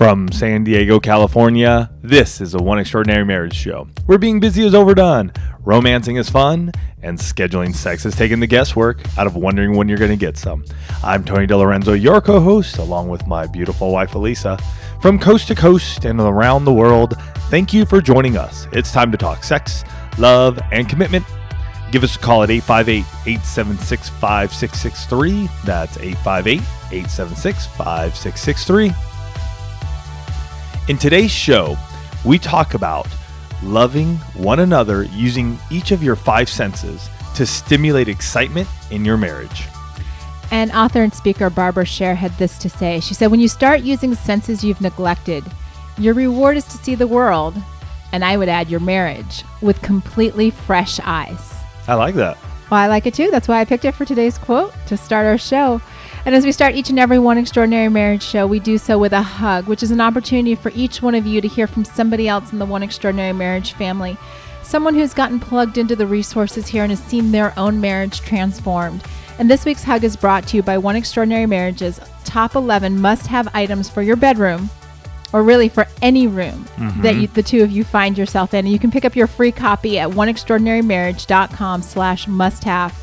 From San Diego, California, this is a One Extraordinary Marriage show. Where being busy is overdone, romancing is fun, and scheduling sex has taken the guesswork out of wondering when you're going to get some. I'm Tony DiLorenzo, your co host, along with my beautiful wife, Alisa. From coast to coast and around the world, thank you for joining us. It's time to talk sex, love, and commitment. Give us a call at 858 876 5663. That's 858 876 5663. In today's show, we talk about loving one another using each of your five senses to stimulate excitement in your marriage. And author and speaker Barbara Sher had this to say. She said, When you start using senses you've neglected, your reward is to see the world, and I would add your marriage, with completely fresh eyes. I like that. Well, I like it too. That's why I picked it for today's quote to start our show. And as we start each and every One Extraordinary Marriage show, we do so with a hug, which is an opportunity for each one of you to hear from somebody else in the One Extraordinary Marriage family. Someone who's gotten plugged into the resources here and has seen their own marriage transformed. And this week's hug is brought to you by One Extraordinary Marriage's top 11 must have items for your bedroom, or really for any room Mm-hmm. that you, the two of you find yourself in. And you can pick up your free copy at oneextraordinarymarriage.com slash must have.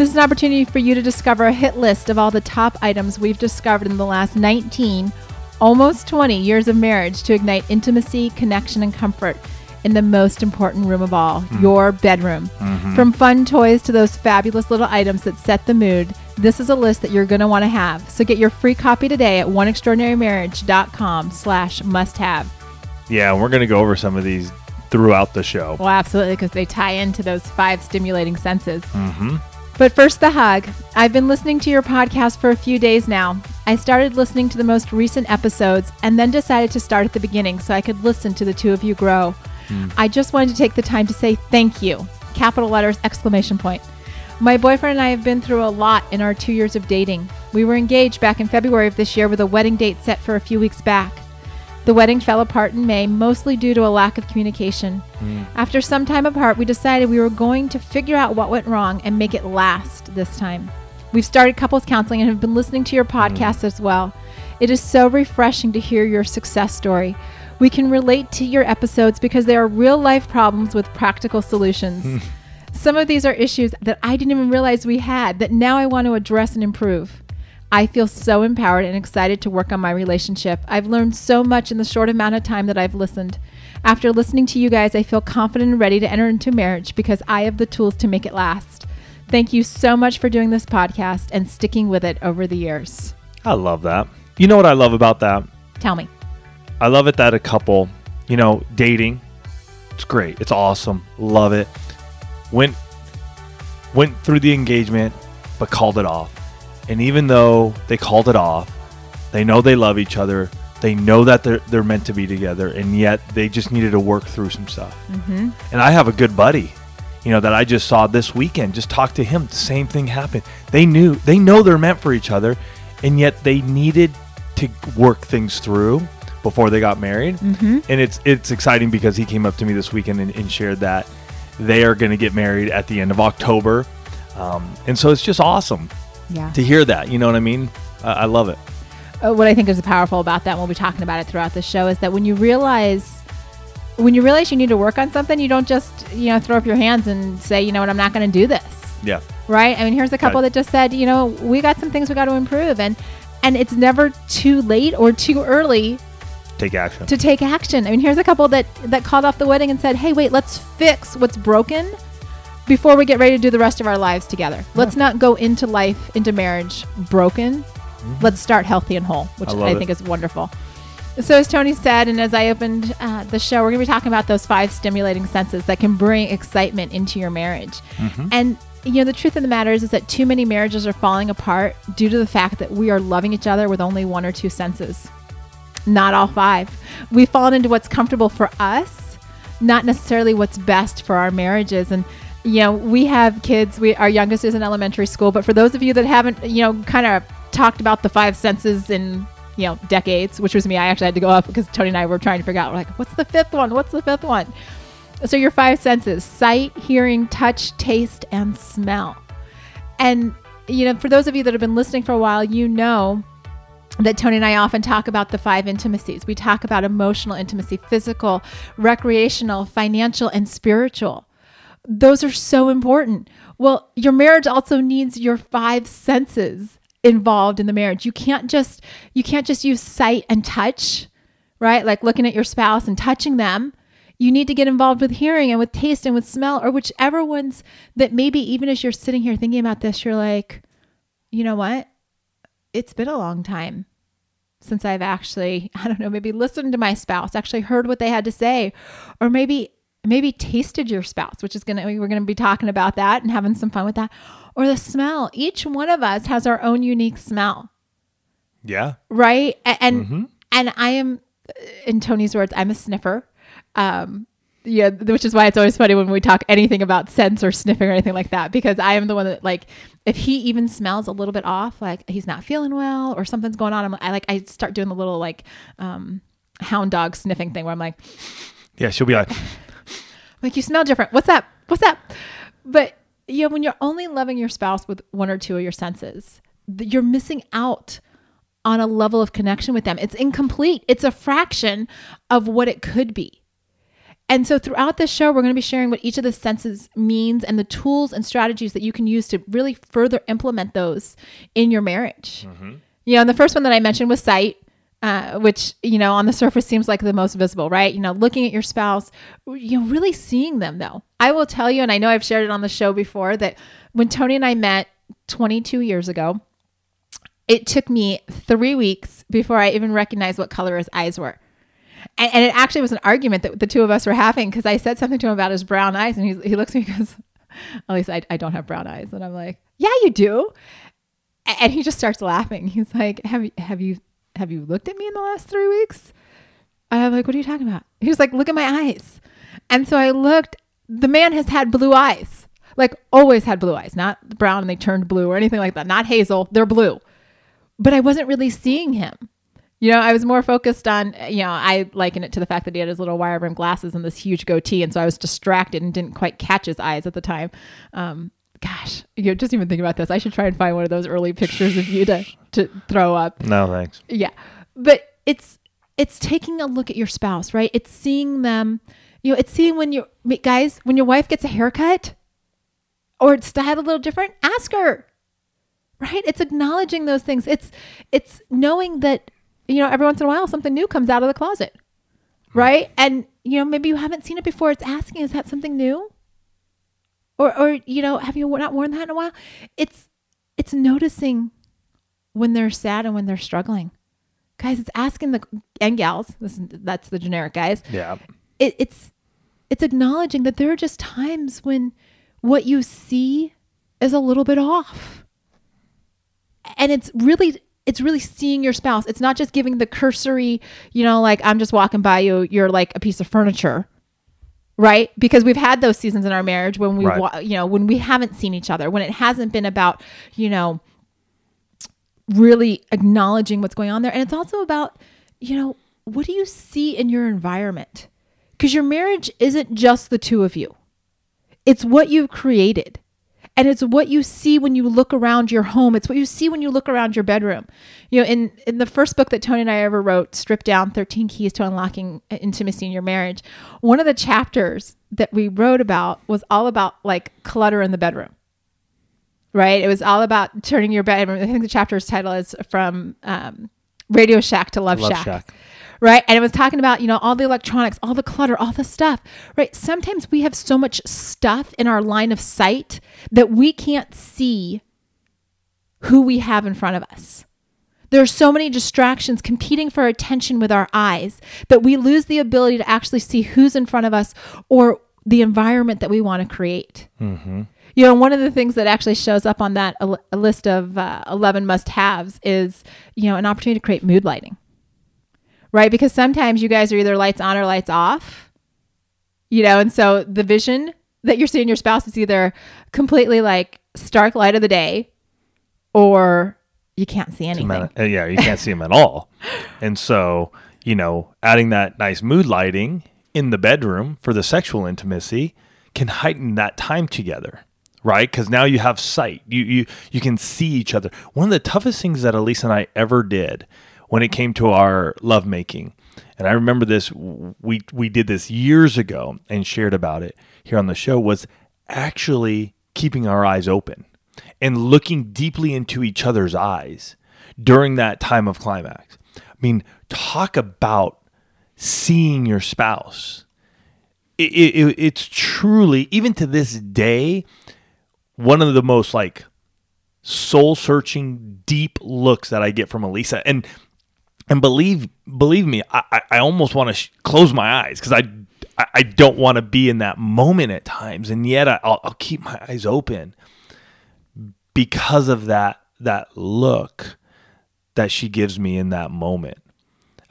This is an opportunity for you to discover a hit list of all the top items we've discovered in the last 19, almost 20 years of marriage to ignite intimacy, connection, and comfort in the most important room of all, hmm. your bedroom. Mm-hmm. From fun toys to those fabulous little items that set the mood, this is a list that you're going to want to have. So get your free copy today at oneextraordinarymarriage.com slash must have. Yeah, we're going to go over some of these throughout the show. Well, absolutely, because they tie into those five stimulating senses. Mm-hmm. But first, the hug. I've been listening to your podcast for a few days now. I started listening to the most recent episodes and then decided to start at the beginning so I could listen to the two of you grow. Hmm. I just wanted to take the time to say thank you. Capital letters, exclamation point. My boyfriend and I have been through a lot in our two years of dating. We were engaged back in February of this year with a wedding date set for a few weeks back. The wedding fell apart in May, mostly due to a lack of communication. Hmm. After some time apart, we decided we were going to figure out what went wrong and make it last this time. We've started couples counseling and have been listening to your hmm. podcast as well. It is so refreshing to hear your success story. We can relate to your episodes because they are real life problems with practical solutions. Some of these are issues that I didn't even realize we had that now I want to address and improve. I feel so empowered and excited to work on my relationship. I've learned so much in the short amount of time that I've listened. After listening to you guys, I feel confident and ready to enter into marriage because I have the tools to make it last. Thank you so much for doing this podcast and sticking with it over the years. I love that. You know what I love about that? Tell me. I love it that a couple, you know, dating, it's great. It's awesome. Love it. Went went through the engagement but called it off. And even though they called it off, they know they love each other. They know that they're they're meant to be together and yet they just needed to work through some stuff. Mm-hmm. And I have a good buddy, you know, that I just saw this weekend. Just talked to him. The same thing happened. They knew, they know they're meant for each other, and yet they needed to work things through before they got married. Mm-hmm. And it's it's exciting because he came up to me this weekend and, and shared that they are going to get married at the end of October. Um, and so it's just awesome Yeah. to hear that. You know what I mean? I I love it. uh, what I think is powerful about that, and we'll be talking about it throughout the show, is that when you realize when you realize you need to work on something, you don't just you know throw up your hands and say, you know what, I'm not going to do this, Yeah. right? I mean, here's a couple Right. that just said, you know, we got some things we got to improve, and and it's never too late or too early Take action. to take action. I mean, here's a couple that that called off the wedding and said, hey, wait, let's fix what's broken before we get ready to do the rest of our lives together. Let's not go into life, into marriage broken. Let's start healthy and whole, which I I, it. think is wonderful. So, as Tony said, and as I opened uh, the show, we're going to be talking about those five stimulating senses that can bring excitement into your marriage. And you know, the truth of the matter is, is that too many marriages are falling apart due to the fact that we are loving each other with only one or two senses not all five. We've fallen into what's comfortable for us, not necessarily what's best for our marriages. And you know, we have kids. We our youngest is in elementary school, but for those of you that haven't, you know, kind of talked about the five senses in you know decades, which was me. I actually had to go up because Tony and I were trying to figure out like what's the fifth one? What's the fifth one? So your five senses: sight, hearing, touch, taste, and smell. And you know, for those of you that have been listening for a while, you know that Tony and I often talk about the five intimacies. We talk about emotional intimacy, physical, recreational, financial, and spiritual. Those are so important. Well, your marriage also needs your five senses involved in the marriage. You can't just you can't just use sight and touch, right? Like looking at your spouse and touching them. You need to get involved with hearing and with taste and with smell or whichever ones that maybe even as you're sitting here thinking about this, you're like, you know what? It's been a long time since I've actually, I don't know, maybe listened to my spouse, actually heard what they had to say, or maybe maybe tasted your spouse, which is gonna we're gonna be talking about that and having some fun with that. Or the smell. Each one of us has our own unique smell. Yeah. Right? And mm-hmm. and I am in Tony's words, I'm a sniffer. Um yeah, which is why it's always funny when we talk anything about scents or sniffing or anything like that, because I am the one that like, if he even smells a little bit off, like he's not feeling well or something's going on, I'm I like I start doing the little like um, hound dog sniffing thing where I'm like, yeah, she'll be like, like you smell different. What's that? What's that? But you know, when you're only loving your spouse with one or two of your senses, you're missing out on a level of connection with them. It's incomplete. It's a fraction of what it could be. And so throughout this show, we're going to be sharing what each of the senses means and the tools and strategies that you can use to really further implement those in your marriage. Mm-hmm. You know, and the first one that I mentioned was sight. Uh, which you know on the surface seems like the most visible right you know looking at your spouse you know really seeing them though i will tell you and i know i've shared it on the show before that when tony and i met 22 years ago it took me three weeks before i even recognized what color his eyes were and, and, it actually was an argument that the two of us were having because I said something to him about his brown eyes, and he, he looks at me and goes, At least I, I don't have brown eyes. And I'm like, Yeah, you do. And he just starts laughing. He's like, Have have you, have you looked at me in the last three weeks? I'm like, What are you talking about? He was like, Look at my eyes. And so I looked, the man has had blue eyes, like always had blue eyes, not brown and they turned blue or anything like that, not hazel, they're blue. But I wasn't really seeing him. You know, I was more focused on, you know, I liken it to the fact that he had his little wire rim glasses and this huge goatee. And so I was distracted and didn't quite catch his eyes at the time. Um, gosh, you know, just even think about this. I should try and find one of those early pictures of you to, to throw up. No, thanks. Yeah. But it's, it's taking a look at your spouse, right? It's seeing them, you know, it's seeing when you, guys, when your wife gets a haircut or it's styled a little different, ask her right it's acknowledging those things it's it's knowing that you know, every once in a while something new comes out of the closet. Hmm. Right? And you know, maybe you haven't seen it before. It's asking, is that something new? Or or you know, have you not worn that in a while? It's it's noticing when they're sad and when they're struggling. Guys, it's asking the and gals, this that's the generic guys. Yeah. It, it's it's acknowledging that there are just times when what you see is a little bit off. And it's really it's really seeing your spouse. It's not just giving the cursory, you know, like I'm just walking by you, you're like a piece of furniture. Right? Because we've had those seasons in our marriage when we right. you know, when we haven't seen each other, when it hasn't been about, you know, really acknowledging what's going on there. And it's also about, you know, what do you see in your environment? Because your marriage isn't just the two of you. It's what you've created. And it's what you see when you look around your home. It's what you see when you look around your bedroom. You know, in, in the first book that Tony and I ever wrote, Strip Down 13 Keys to Unlocking Intimacy in Your Marriage, one of the chapters that we wrote about was all about like clutter in the bedroom. Right? It was all about turning your bed. I think the chapter's title is from um, Radio Shack to Love, Love Shack. Shack right? And it was talking about, you know, all the electronics, all the clutter, all the stuff, right? Sometimes we have so much stuff in our line of sight that we can't see who we have in front of us. There are so many distractions competing for attention with our eyes that we lose the ability to actually see who's in front of us or the environment that we want to create. Mm-hmm. You know, one of the things that actually shows up on that a, list of uh, 11 must haves is, you know, an opportunity to create mood lighting right? Because sometimes you guys are either lights on or lights off, you know, and so the vision that you're seeing your spouse is either completely like stark light of the day or you can't see anything. Uh, yeah, you can't see them at all. And so, you know, adding that nice mood lighting in the bedroom for the sexual intimacy can heighten that time together right because now you have sight you, you you can see each other one of the toughest things that elise and i ever did when it came to our lovemaking. And I remember this we we did this years ago and shared about it here on the show was actually keeping our eyes open and looking deeply into each other's eyes during that time of climax. I mean, talk about seeing your spouse. It, it, it's truly, even to this day, one of the most like soul searching, deep looks that I get from Alisa. And and believe believe me, I, I almost want to sh- close my eyes because I I don't want to be in that moment at times, and yet I, will I'll keep my eyes open because of that that look that she gives me in that moment.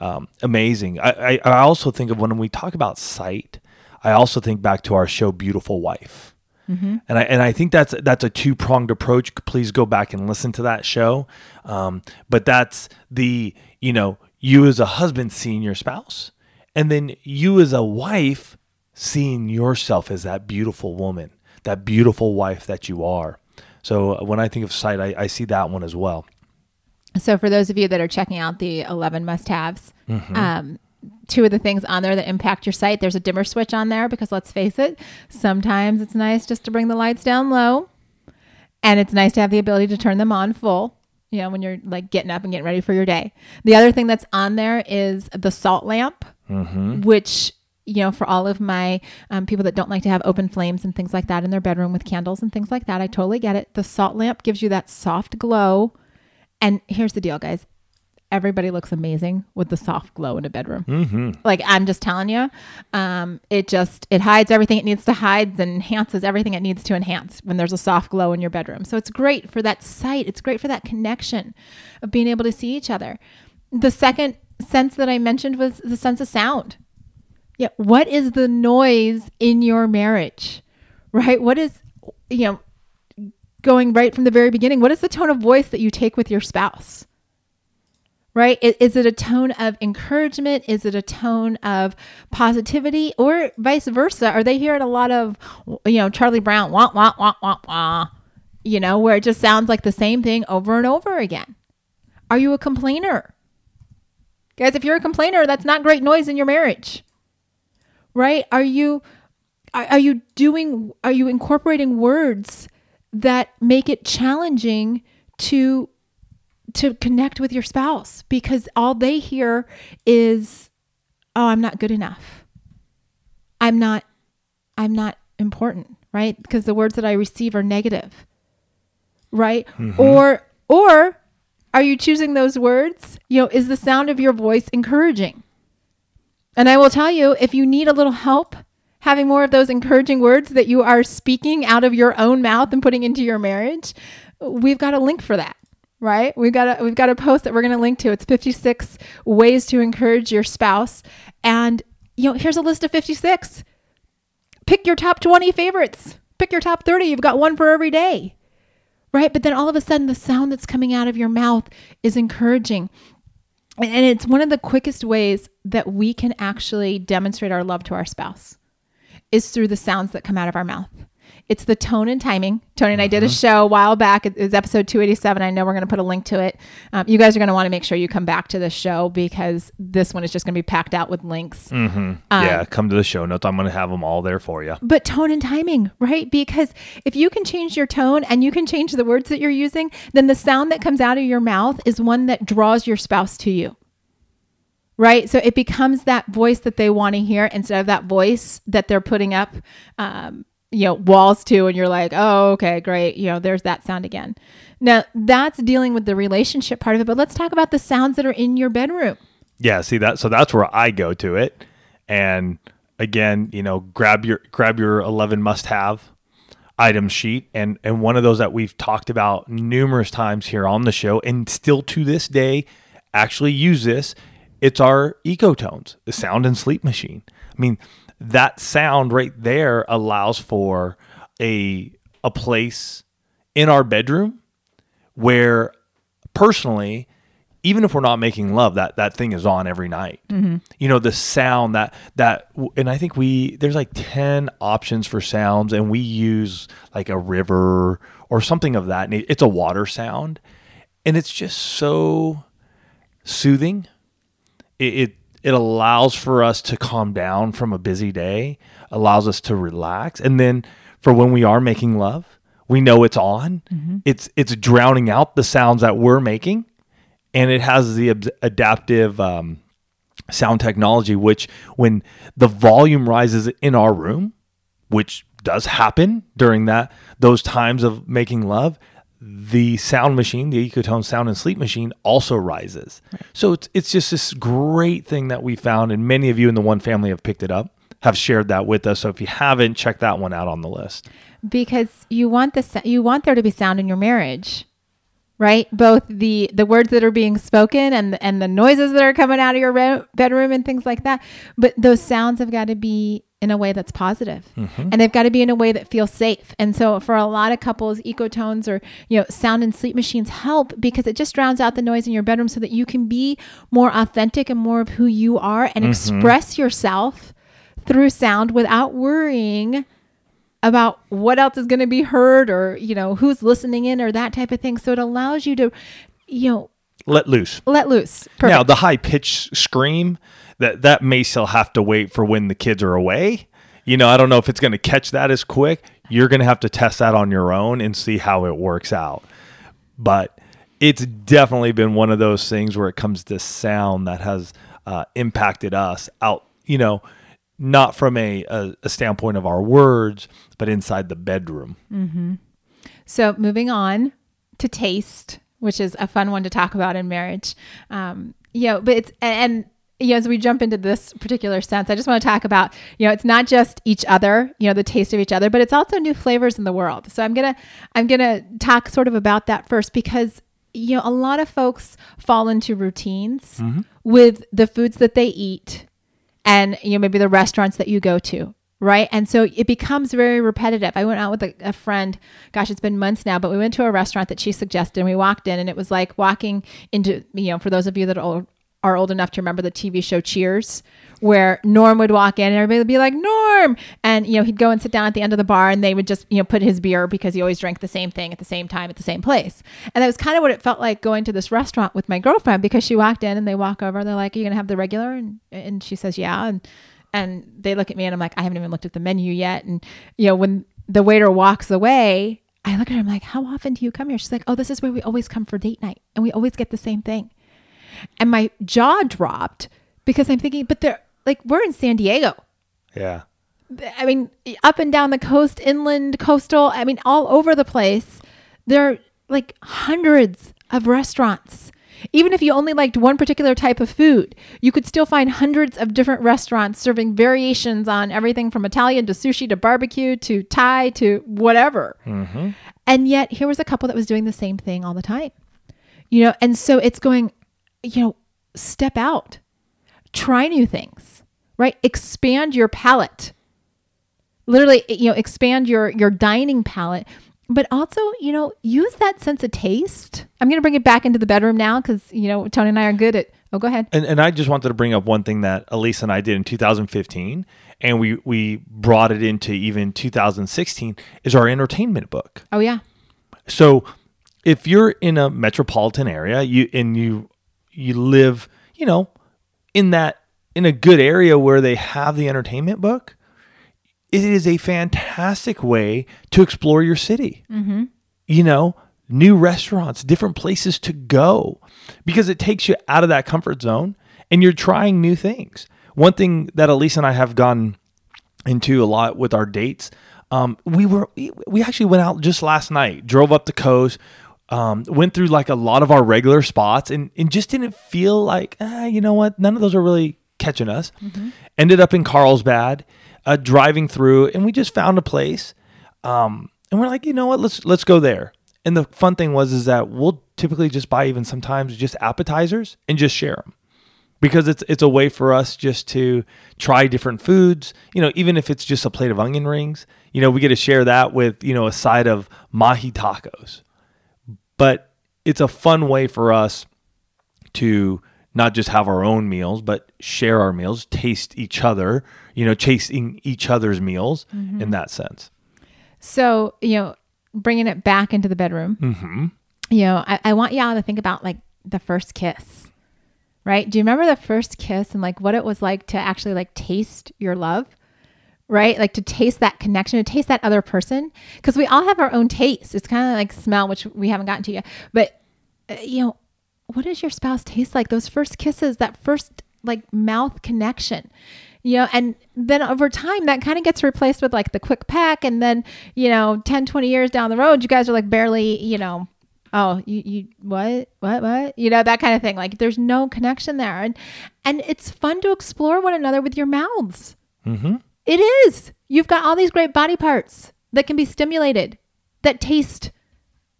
Um, amazing. I, I, I also think of when we talk about sight, I also think back to our show Beautiful Wife. Mm-hmm. And I and I think that's that's a two pronged approach. Please go back and listen to that show. Um, but that's the you know you as a husband seeing your spouse, and then you as a wife seeing yourself as that beautiful woman, that beautiful wife that you are. So uh, when I think of sight, I, I see that one as well. So for those of you that are checking out the 11 must-haves, mm-hmm. um, two of the things on there that impact your sight. There's a dimmer switch on there because let's face it, sometimes it's nice just to bring the lights down low. And it's nice to have the ability to turn them on full, you know, when you're like getting up and getting ready for your day. The other thing that's on there is the salt lamp, mm-hmm. which, you know, for all of my um, people that don't like to have open flames and things like that in their bedroom with candles and things like that, I totally get it. The salt lamp gives you that soft glow. And here's the deal, guys everybody looks amazing with the soft glow in a bedroom. Mm-hmm. Like I'm just telling you, um, it just it hides everything it needs to hide and enhances everything it needs to enhance when there's a soft glow in your bedroom. So it's great for that sight. It's great for that connection of being able to see each other. The second sense that I mentioned was the sense of sound. Yeah, what is the noise in your marriage? Right? What is you know going right from the very beginning? What is the tone of voice that you take with your spouse? Right? Is it a tone of encouragement? Is it a tone of positivity or vice versa? Are they hearing a lot of, you know, Charlie Brown, wah, wah, wah, wah, wah, you know, where it just sounds like the same thing over and over again? Are you a complainer? Guys, if you're a complainer, that's not great noise in your marriage, right? Are you, are, are you doing, are you incorporating words that make it challenging to to connect with your spouse because all they hear is oh i'm not good enough. I'm not i'm not important right? Because the words that i receive are negative right? Mm-hmm. or or are you choosing those words? You know is the sound of your voice encouraging? And i will tell you if you need a little help having more of those encouraging words that you are speaking out of your own mouth and putting into your marriage we've got a link for that right? We've got a we've got a post that we're going to link to. It's 56 ways to encourage your spouse and you know, here's a list of 56. Pick your top 20 favorites. Pick your top 30. You've got one for every day. Right? But then all of a sudden the sound that's coming out of your mouth is encouraging. And it's one of the quickest ways that we can actually demonstrate our love to our spouse is through the sounds that come out of our mouth. It's the tone and timing. Tony and I did a mm-hmm. show a while back. It was episode 287. I know we're going to put a link to it. Um, you guys are going to want to make sure you come back to this show because this one is just going to be packed out with links. Mm-hmm. Um, yeah, come to the show notes. I'm going to have them all there for you. But tone and timing, right? Because if you can change your tone and you can change the words that you're using, then the sound that comes out of your mouth is one that draws your spouse to you right? So it becomes that voice that they want to hear instead of that voice that they're putting up um, you know, walls too, and you're like, oh, okay, great. You know, there's that sound again. Now, that's dealing with the relationship part of it, but let's talk about the sounds that are in your bedroom. Yeah, see that so that's where I go to it. And again, you know, grab your grab your 11 must have item sheet and and one of those that we've talked about numerous times here on the show and still to this day actually use this it's our ecotones the sound and sleep machine i mean that sound right there allows for a a place in our bedroom where personally even if we're not making love that that thing is on every night mm-hmm. you know the sound that that and i think we there's like 10 options for sounds and we use like a river or something of that And it's a water sound and it's just so soothing. It, it it allows for us to calm down from a busy day, allows us to relax, and then for when we are making love, we know it's on. It's it's drowning out the sounds that we're making, and it has the ab- adaptive um, sound technology, which when the volume rises in our room, which does happen during that those times of making love, the sound machine, the Ecotone sound and sleep machine, also rises. So it's it's just this great thing that we found, and many of you in the one family have picked it up, have shared that with us. So if you haven't, check that one out on the list. because you want the you want there to be sound in your marriage right both the the words that are being spoken and and the noises that are coming out of your bedroom and things like that but those sounds have got to be in a way that's positive. Mm-hmm. and they've got to be in a way that feels safe. And so for a lot of couples ecotones or you know sound and sleep machines help because it just drowns out the noise in your bedroom so that you can be more authentic and more of who you are and mm-hmm. express yourself through sound without worrying about what else is going to be heard or you know who's listening in or that type of thing. So it allows you to you know Let loose. let loose. Now the high pitched scream that that may still have to wait for when the kids are away. You know, I don't know if it's going to catch that as quick. You're going to have to test that on your own and see how it works out. But it's definitely been one of those things where it comes to sound that has uh, impacted us out. You know, not from a, a, a standpoint of our words, but inside the bedroom. so moving on to taste which is a fun one to talk about in marriage um you know but it's and you know, as we jump into this particular sense, I just want to talk about, you know, it's not just each other, you know, the taste of each other, but it's also new flavors in the world. So I'm gonna, I'm gonna talk sort of about that first because, you know, a lot of folks fall into routines mm-hmm. with the foods that they eat, and you know maybe the restaurants that you go to right? And so it becomes very repetitive. I went out with a, a friend gosh it's been months now but we went to a restaurant that she suggested and we walked in and it was like walking into you know for those of you that are old, are old enough to remember the tv show cheers where norm would walk in and everybody would be like norm! And you know he'd go and sit down at the end of the bar and they would just you know put his beer because he always drank the same thing at the same time at the same place. And that was kind of what it felt like going to this restaurant with my girlfriend because she walked in and they walk over and they're like are you gonna have the regular? And and she says yeah. And and they look at me and I'm like I haven't even looked at the menu yet. And you know when the waiter walks away I look at her I'm like how often do you come here? She's like oh this is where we always come for date night and we always get the same thing and my jaw dropped because I'm thinking but they're like we're in San Diego Yeah. I mean, up and down the coast, inland, coastal, I mean, all over the place. There are like hundreds of restaurants. Even if you only liked one particular type of food, you could still find hundreds of different restaurants serving variations on everything from Italian to sushi to barbecue to Thai to whatever. Mm-hmm. And yet, here was a couple that was doing the same thing all the time. You know, and so it's going, you know, step out, try new things, right? Expand your palate. Literally you know expand your your dining palate but also you know use that sense of taste. I'm going to bring it back into the bedroom now because you know tony and i are good at oh go ahead. And, and I just wanted to bring up one thing that Elise and I did in 2015, and we we brought it into even 2016 is our entertainment book. oh yeah. So if you're in a metropolitan area, you and you you live, you know, in that in a good area where they have the entertainment book, it is a fantastic way to explore your city. You know, new restaurants, different places to go, because it takes you out of that comfort zone and you're trying new things. One thing that Elise and I have gone into a lot with our dates. Um, we were we- we actually went out just last night, drove up the coast, um, went through like a lot of our regular spots, and and just didn't feel like ah, you know what, none of those are really catching us. Ended up in Carlsbad, uh, driving through, and we just found a place, um, and we're like, you know what, let's let's go there. And the fun thing was is that we'll typically just buy even sometimes just appetizers and just share them because it's it's a way for us just to try different foods. You know, even if it's just a plate of onion rings, you know, we get to share that with you know a side of mahi tacos. But it's a fun way for us to not just have our own meals, but share our meals, taste each other. You know, chasing each other's meals in that sense. so you know bringing it back into the bedroom Mm-hmm. you know I, I want y'all to think about like the first kiss right? Do you remember the first kiss and like what it was like to actually like taste your love? Right? Like to taste that connection, to taste that other person. Because we all have our own taste. It's kind of like smell, which we haven't gotten to yet. But, uh, you know, what does your spouse taste like? Those first kisses, that first like mouth connection you know and then over time that kind of gets replaced with like the quick peck and then you know 10 20 years down the road you guys are like barely you know oh you, you what what what you know that kind of thing like there's no connection there and and it's fun to explore one another with your mouths Mm-hmm. It is. You've got all these great body parts that can be stimulated that taste.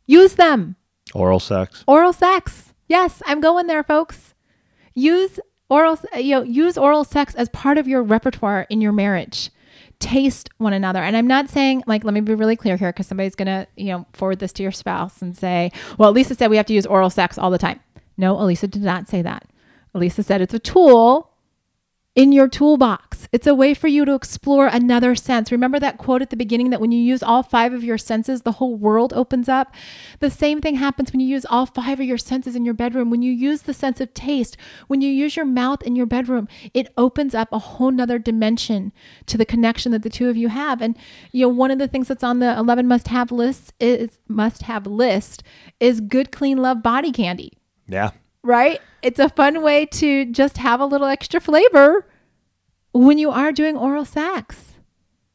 Use them. Oral sex. oral sex. Yes i'm going there folks. Use oral you know use oral sex as part of your repertoire in your marriage. Taste one another. And i'm not saying like let me be really clear here because somebody's gonna you know forward this to your spouse and say well Alisa said we have to use oral sex all the time. No Alisa did not say that. Alisa said it's a tool in your toolbox. It's a way for you to explore another sense. Remember that quote at the beginning that when you use all five of your senses, the whole world opens up? The same thing happens when you use all five of your senses in your bedroom. When you use the sense of taste, when you use your mouth in your bedroom, it opens up a whole nother dimension to the connection that the two of you have. And you know, one of the things that's on the 11 must have list is must have list is good, clean love body candy Yeah. Right? It's a fun way to just have a little extra flavor when you are doing oral sex.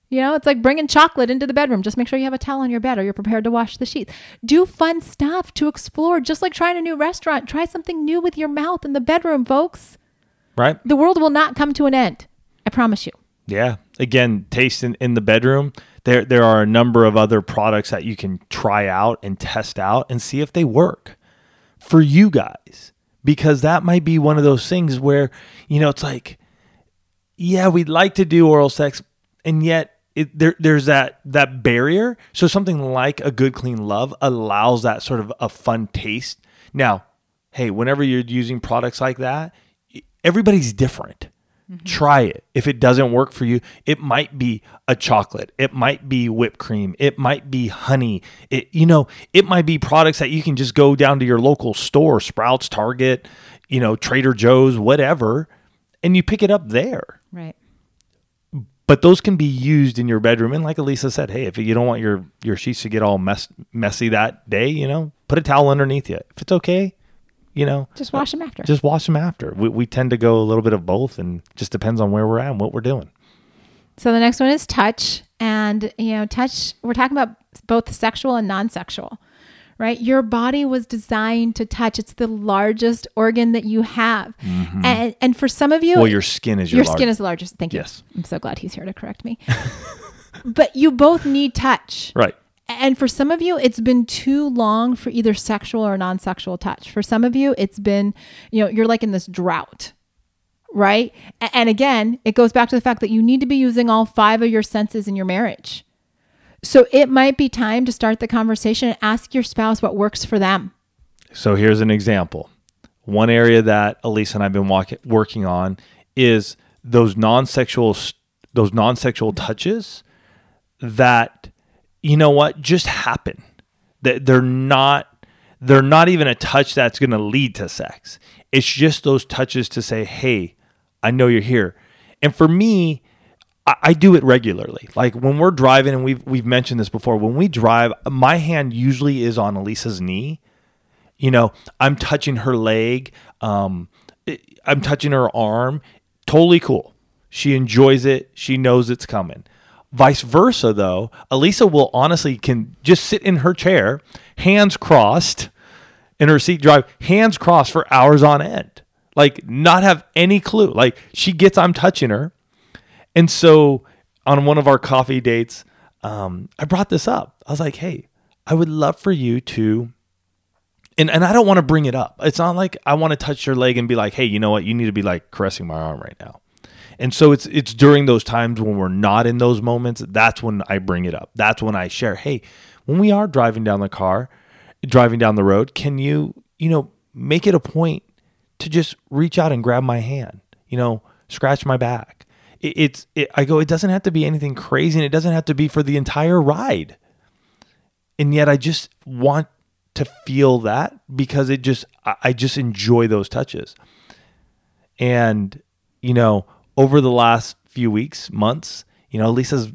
You know, it's like bringing chocolate into the bedroom. Just make sure you have a towel on your bed or you're prepared to wash the sheets. Do fun stuff to explore, just like trying a new restaurant. Try something new with your mouth in the bedroom, folks. Right. The world will not come to an end. I promise you. Yeah. Again, taste in, in the bedroom. There there are a number of other products that you can try out and test out and see if they work for you guys. Because that might be one of those things where, you know, it's like, yeah, we'd like to do oral sex, and yet it, there there's that that barrier. So something like a good clean love allows that sort of a fun taste. Now, hey, whenever you're using products like that, everybody's different. Mm-hmm. Try it. If it doesn't work for you, it might be a chocolate. It might be whipped cream. It might be honey. It you know, it might be products that you can just go down to your local store, Sprouts, Target, you know, Trader Joe's, whatever, and you pick it up there. Right. But those can be used in your bedroom. And like Alisa said, hey, if you don't want your your sheets to get all mess, messy that day, you know, put a towel underneath you. If it's okay, you know, Just wash them after. just wash them after. We, we tend to go a little bit of both, and just depends on where we're at and what we're doing. So the next one is touch. And, you know, touch, we're talking about both sexual and non sexual, right? Your body was designed to touch. It's the largest organ that you have. And, and for some of you, Mm-hmm. Well, your skin is your, your large- skin is the largest. Thank you. Yes. I'm so glad he's here to correct me. but you both need touch. right. And for some of you, it's been too long for either sexual or non sexual touch. For some of you, it's been, you know, you're like in this drought, right? And again, it goes back to the fact that you need to be using all five of your senses in your marriage. So it might be time to start the conversation and ask your spouse what works for them. So here's an example. One area that Alisa and I've been walk- working on is those non-sexual those non-sexual touches that you know what just happen. That they're not they're not even a touch that's going to lead to sex. It's just those touches to say, "Hey, I know you're here." And for me, I, I do it regularly. Like when we're driving, and we've we've mentioned this before. When we drive, my hand usually is on Alisa's knee, you know i'm touching her leg um i'm touching her arm totally cool she enjoys it she knows it's coming vice versa though Alisa will honestly can just sit in her chair hands crossed in her seat drive hands crossed for hours on end like not have any clue like she gets i'm touching her and so on one of our coffee dates um, i brought this up i was like hey i would love for you to and and I don't want to bring it up. It's not like I want to touch your leg and be like, "Hey, you know what? You need to be like caressing my arm right now." And so it's it's during those times when we're not in those moments, that's when I bring it up. That's when I share, "Hey, when we are driving down the car, driving down the road, can you, you know, make it a point to just reach out and grab my hand, you know, scratch my back." It, it's it, I go, it doesn't have to be anything crazy and it doesn't have to be for the entire ride. And yet I just want to feel that because it just I I just enjoy those touches. And, you know, over the last few weeks, months, you know, Lisa's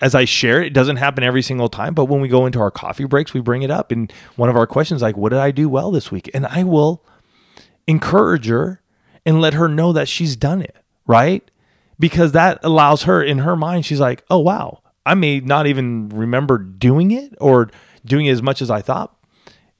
as I share it, it doesn't happen every single time, but when we go into our coffee breaks, we bring it up. And one of our questions, like, what did I do well this week? And I will encourage her and let her know that she's done it, right? Because that allows her in her mind, she's like, oh, wow, I may not even remember doing it or doing it as much as I thought.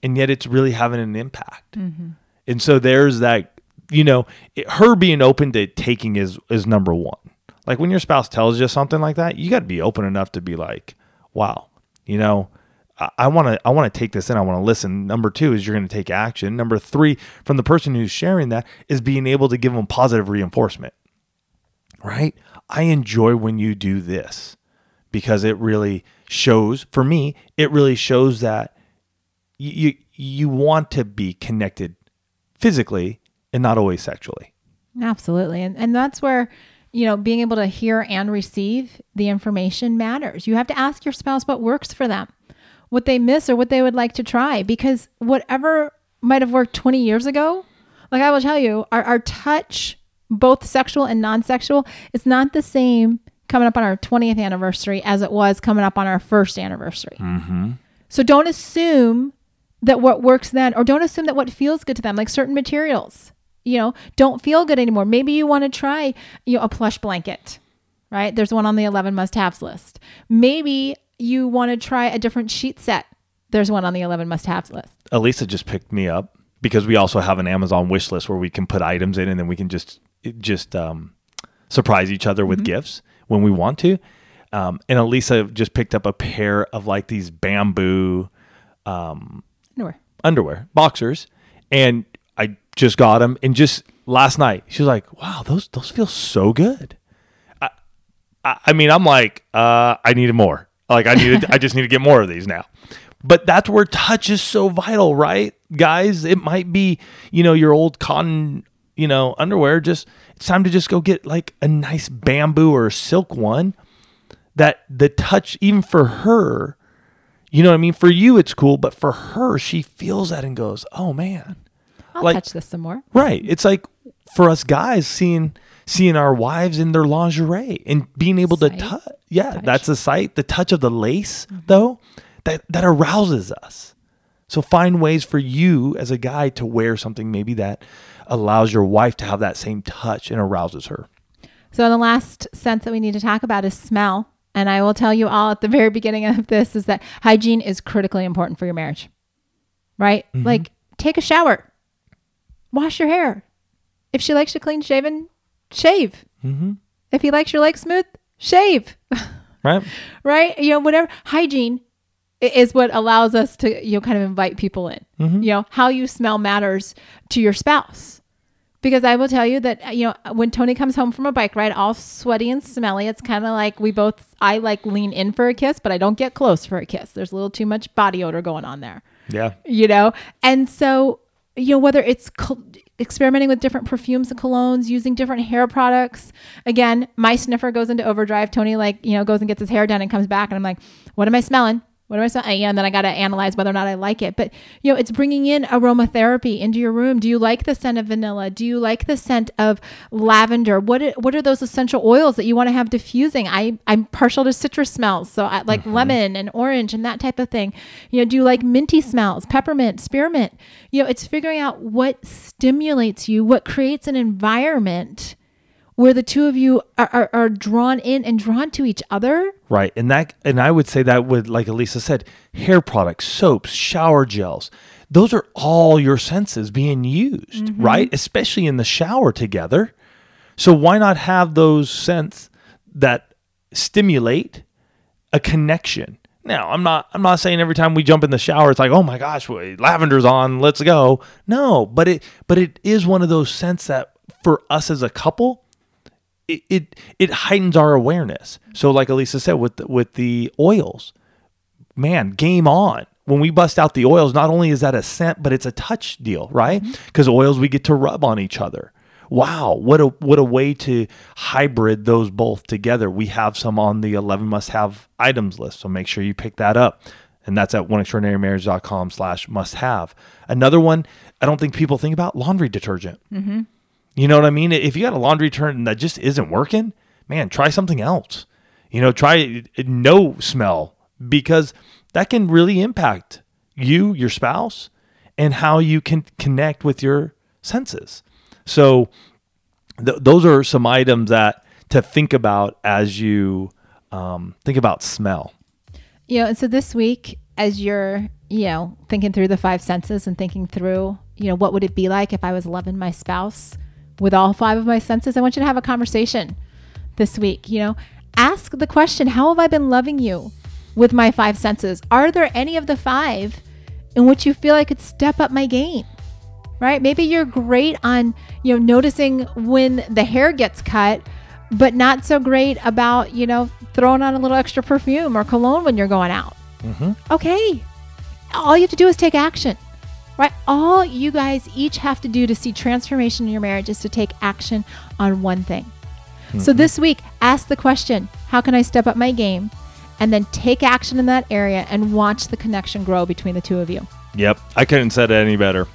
And yet it's really having an impact. Mm-hmm. And so there's that, you know, it, her being open to taking is is number one. Like when your spouse tells you something like that, you got to be open enough to be like, wow, you know, I want to I want to take this in. I want to listen. Number two is you're going to take action. Number three, from the person who's sharing that, is being able to give them positive reinforcement. Right? I enjoy when you do this because it really shows for me. It really shows that you you want to be connected physically and not always sexually. Absolutely. And and that's where you know, being able to hear and receive the information matters. You have to ask your spouse what works for them, what they miss or what they would like to try, because whatever might have worked 20 years ago, like I will tell you, our, our touch, both sexual and non sexual, is not the same coming up on our 20th anniversary as it was coming up on our first anniversary. Mm-hmm. So don't assume that what works then, or don't assume that what feels good to them, like certain materials, you know, don't feel good anymore. Maybe you want to try, you know, a plush blanket, right? There's one on the 11 must haves list. Maybe you want to try a different sheet set. There's one on the 11 must haves list. Alisa just picked me up because we also have an Amazon wish list where we can put items in and then we can just just um, surprise each other with gifts when we want to. Um, and Alisa just picked up a pair of like these bamboo Nowhere. underwear, boxers, and I just got them. And just last night, she was like, "Wow, those those feel so good." I, I, I mean, I'm like, uh, I needed more. Like, I needed, I just need to get more of these now. But that's where touch is so vital, right, guys? It might be, you know, your old cotton, you know, underwear. Just it's time to just go get like a nice bamboo or silk one. That the touch, even for her, you know what I mean? For you, it's cool, but for her, she feels that and goes, "Oh man, I'll Like- touch this some more. right." It's like for us guys seeing seeing our wives in their lingerie and being able to touch. Yeah, Touch. that's a sight. The touch of the lace, though, that that arouses us. So find ways for you as a guy to wear something maybe that allows your wife to have that same touch and arouses her. So the last sense that we need to talk about is smell. And I will tell you all at the very beginning of this is that hygiene is critically important for your marriage. Right? Mm-hmm. Like take a shower. Wash your hair. If she likes you clean shaven, shave. Mm-hmm. If he likes your legs smooth, shave. Right? right? You know, whatever hygiene is what allows us to you know kind of invite people in. You know, how you smell matters to your spouse. Because I will tell you that you know when Tony comes home from a bike ride, all sweaty and smelly, it's kind of like we both. I like lean in for a kiss, but I don't get close for a kiss. There's a little too much body odor going on there Yeah. you know and so you know whether it's col- experimenting with different perfumes and colognes using different hair products. Again my sniffer goes into overdrive. Tony like you know goes and gets his hair done and comes back and i'm like what am i smelling what am I smelling? Yeah, and then I got to analyze whether or not I like it. But you know, it's bringing in aromatherapy into your room. Do you like the scent of vanilla? Do you like the scent of lavender? What are, what are those essential oils that you want to have diffusing? I I'm partial to citrus smells, so I like mm-hmm. lemon and orange and that type of thing. You know, do you like minty smells, peppermint, spearmint? You know, it's figuring out what stimulates you, what creates an environment where the two of you are, are, are drawn in and drawn to each other. Right. And that and I would say that would like Alisa said, hair products, soaps, shower gels. Those are all your senses being used, mm-hmm. right? Especially in the shower together. So why not have those scents that stimulate a connection? Now, I'm not I'm not saying every time we jump in the shower it's like, "Oh my gosh, wait, lavender's on, let's go." No, but it but it is one of those scents that for us as a couple, it, it it heightens our awareness. So like Alisa said with the, with the oils, man, game on. When we bust out the oils, not only is that a scent, but it's a touch deal, right? Mm-hmm. Because oils we get to rub on each other. Wow, what a what a way to hybrid those both together. We have some on the 11 must have items list, so make sure you pick that up. And that's at oneextraordinarymarriage.com slash must have. Another one I don't think people think about laundry detergent mm-hmm. You know what I mean? If you got a laundry turn that just isn't working, man, try something else. You know, try no smell because that can really impact you, your spouse, and how you can connect with your senses. So, th- those are some items that to think about as you um, think about smell. Know, and so this week, as you're, you know, thinking through the five senses and thinking through, you know, what would it be like if I was loving my spouse with all five of my senses? I want you to have a conversation this week. You know, ask the question, How have I been loving you with my five senses? Are there any of the five in which you feel I could step up my game? Right? Maybe you're great on, you know, noticing when the hair gets cut, but not so great about, you know, throwing on a little extra perfume or cologne when you're going out. Mm-hmm. Okay. All you have to do is take action. Right? All you guys each have to do to see transformation in your marriage is to take action on one thing. Mm-hmm. So this week, ask the question How can I step up my game? And then take action in that area and watch the connection grow between the two of you. Yep. I couldn't said it any better.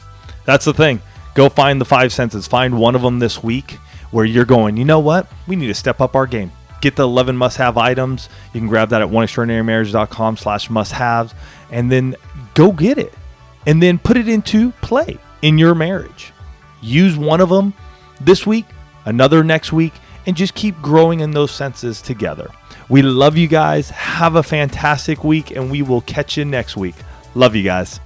That's the thing. Go find the five senses. Find one of them this week where you're going, you know what? We need to step up our game. Get the 11 must-have items. You can grab that at oneextraordinarymarriage.com slash must-haves. And then go get it. And then put it into play in your marriage. Use one of them this week, another next week, and just keep growing in those senses together. We love you guys. Have a fantastic week, and we will catch you next week. Love you guys.